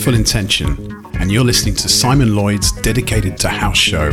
Full Intention, and you're listening to Simon Lloyd's Dedicated to House show.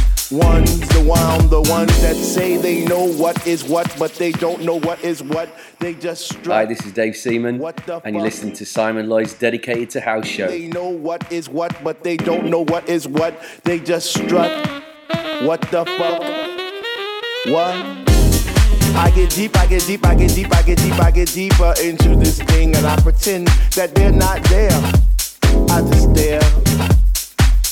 ones, the one, the ones that say they know what is what, but they don't know what is what. They just strut. Hi, this is Dave Seaman, What the and you're listening to Simon Lloyd's Dedicated to House Show. They know what is what, but they don't know what is what. They just strut. What the fuck? What? I get deep, I get deep, I get deep, I get deep, I get deeper into this thing, and I pretend that they're not there. I just stare.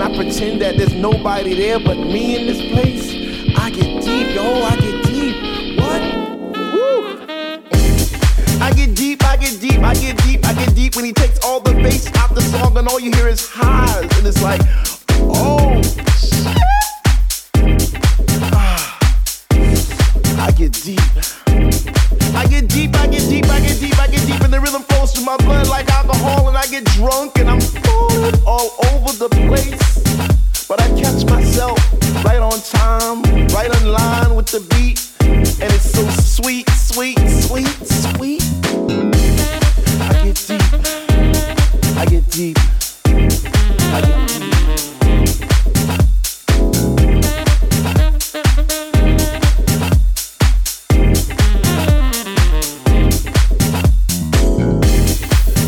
And I pretend that there's nobody there but me in this place. I get deep, yo, I get deep. What? Woo! I get deep, I get deep, I get deep, I get deep when he takes all the bass out the song and all you hear is highs and it's like, oh shit. Ah. I get deep. I get deep, I get deep, I get deep, I get deep, and the rhythm flows through my blood like alcohol, and I get drunk and I'm all over the place. But I catch myself right on time, right in line with the beat, and it's so sweet, sweet, sweet, sweet. I get deep, I get deep, I get deep.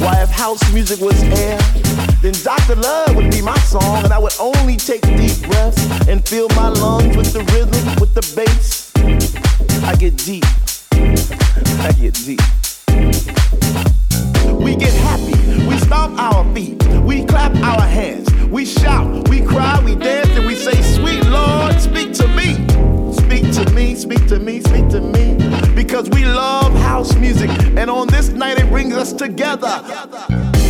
Why, if house music was air, then Dr. Love would be my song, and I would only take deep breaths and fill my lungs with the rhythm, with the bass. I get deep. I get deep. We get happy, we stomp our feet, we clap our hands, we shout, we cry, we dance, and we say, Sweet Lord, speak to me. Speak to me, speak to me, speak to me. Because we love house music, and on this night it brings us together. They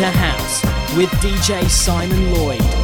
To house with DJ Simon Lloyd.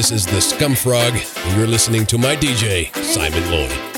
This is the Scumfrog, and you're listening to my DJ, Simon Lloyd.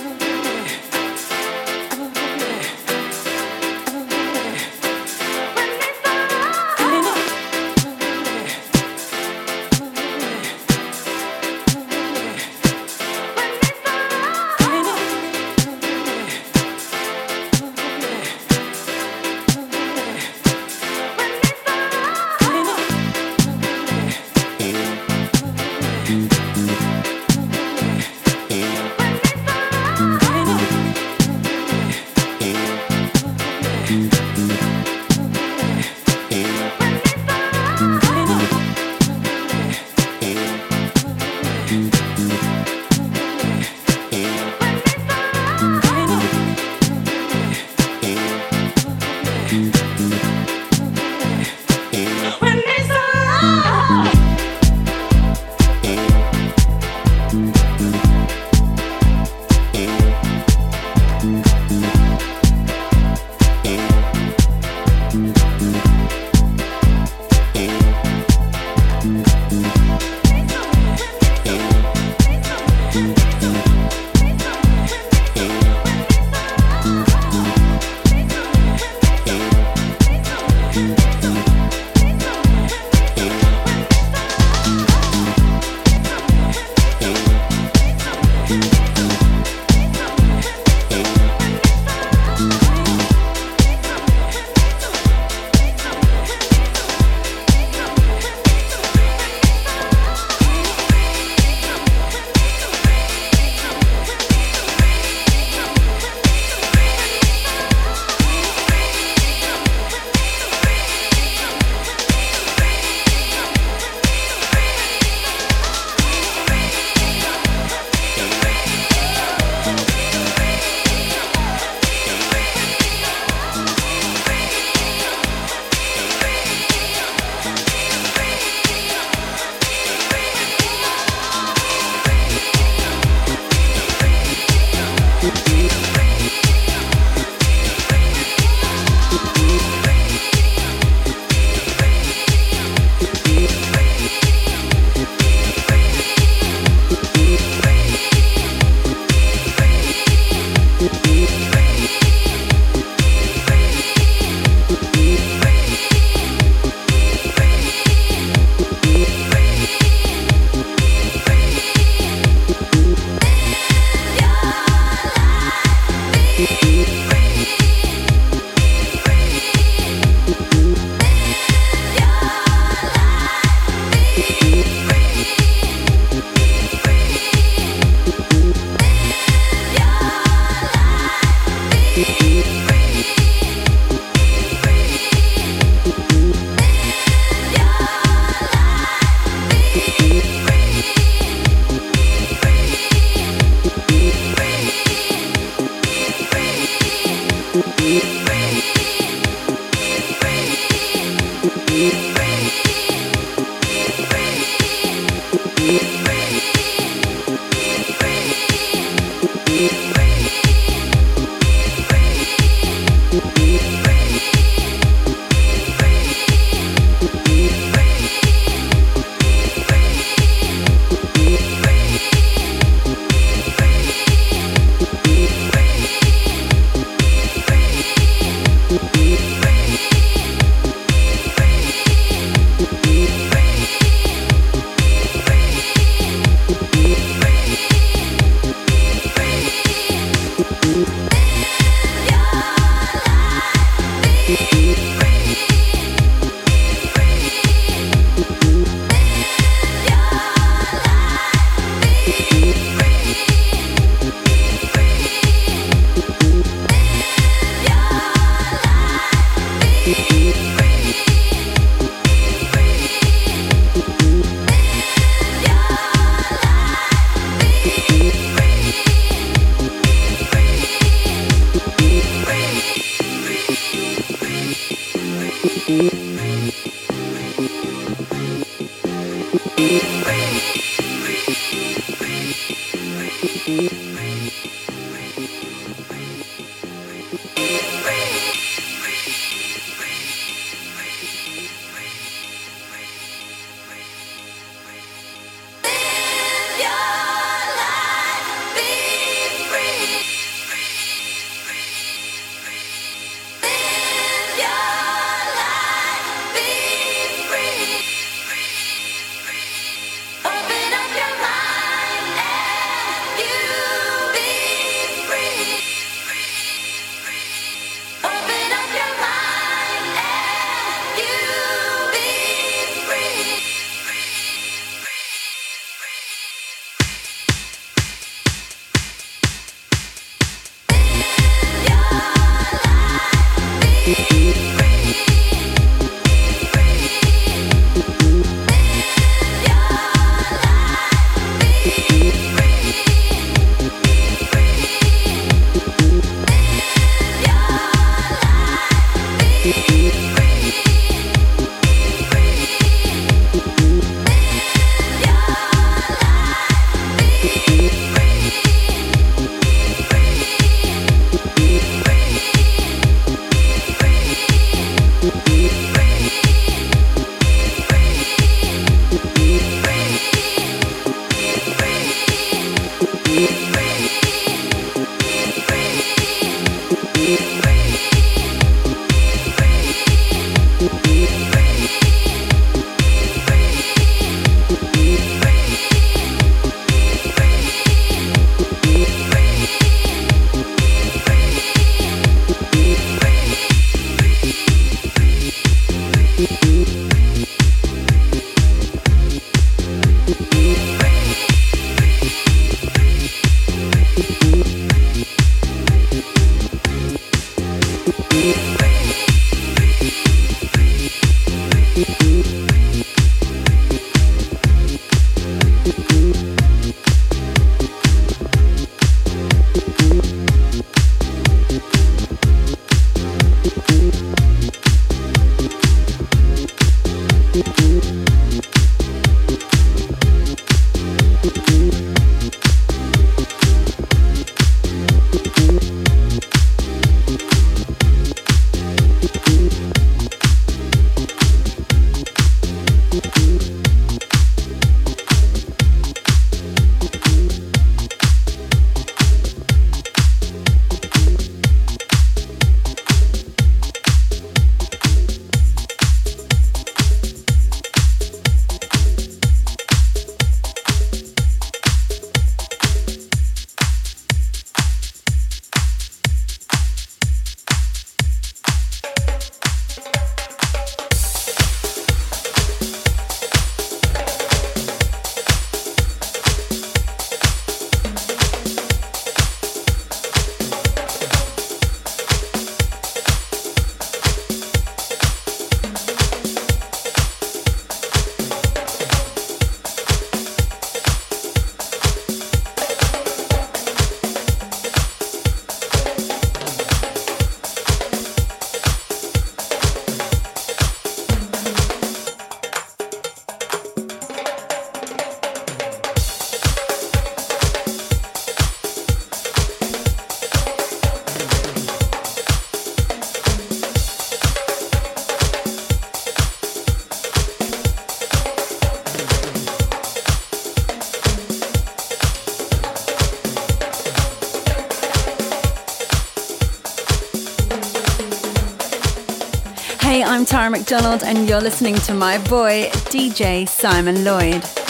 McDonald, and you're listening to my boy, DJ Simon Lloyd.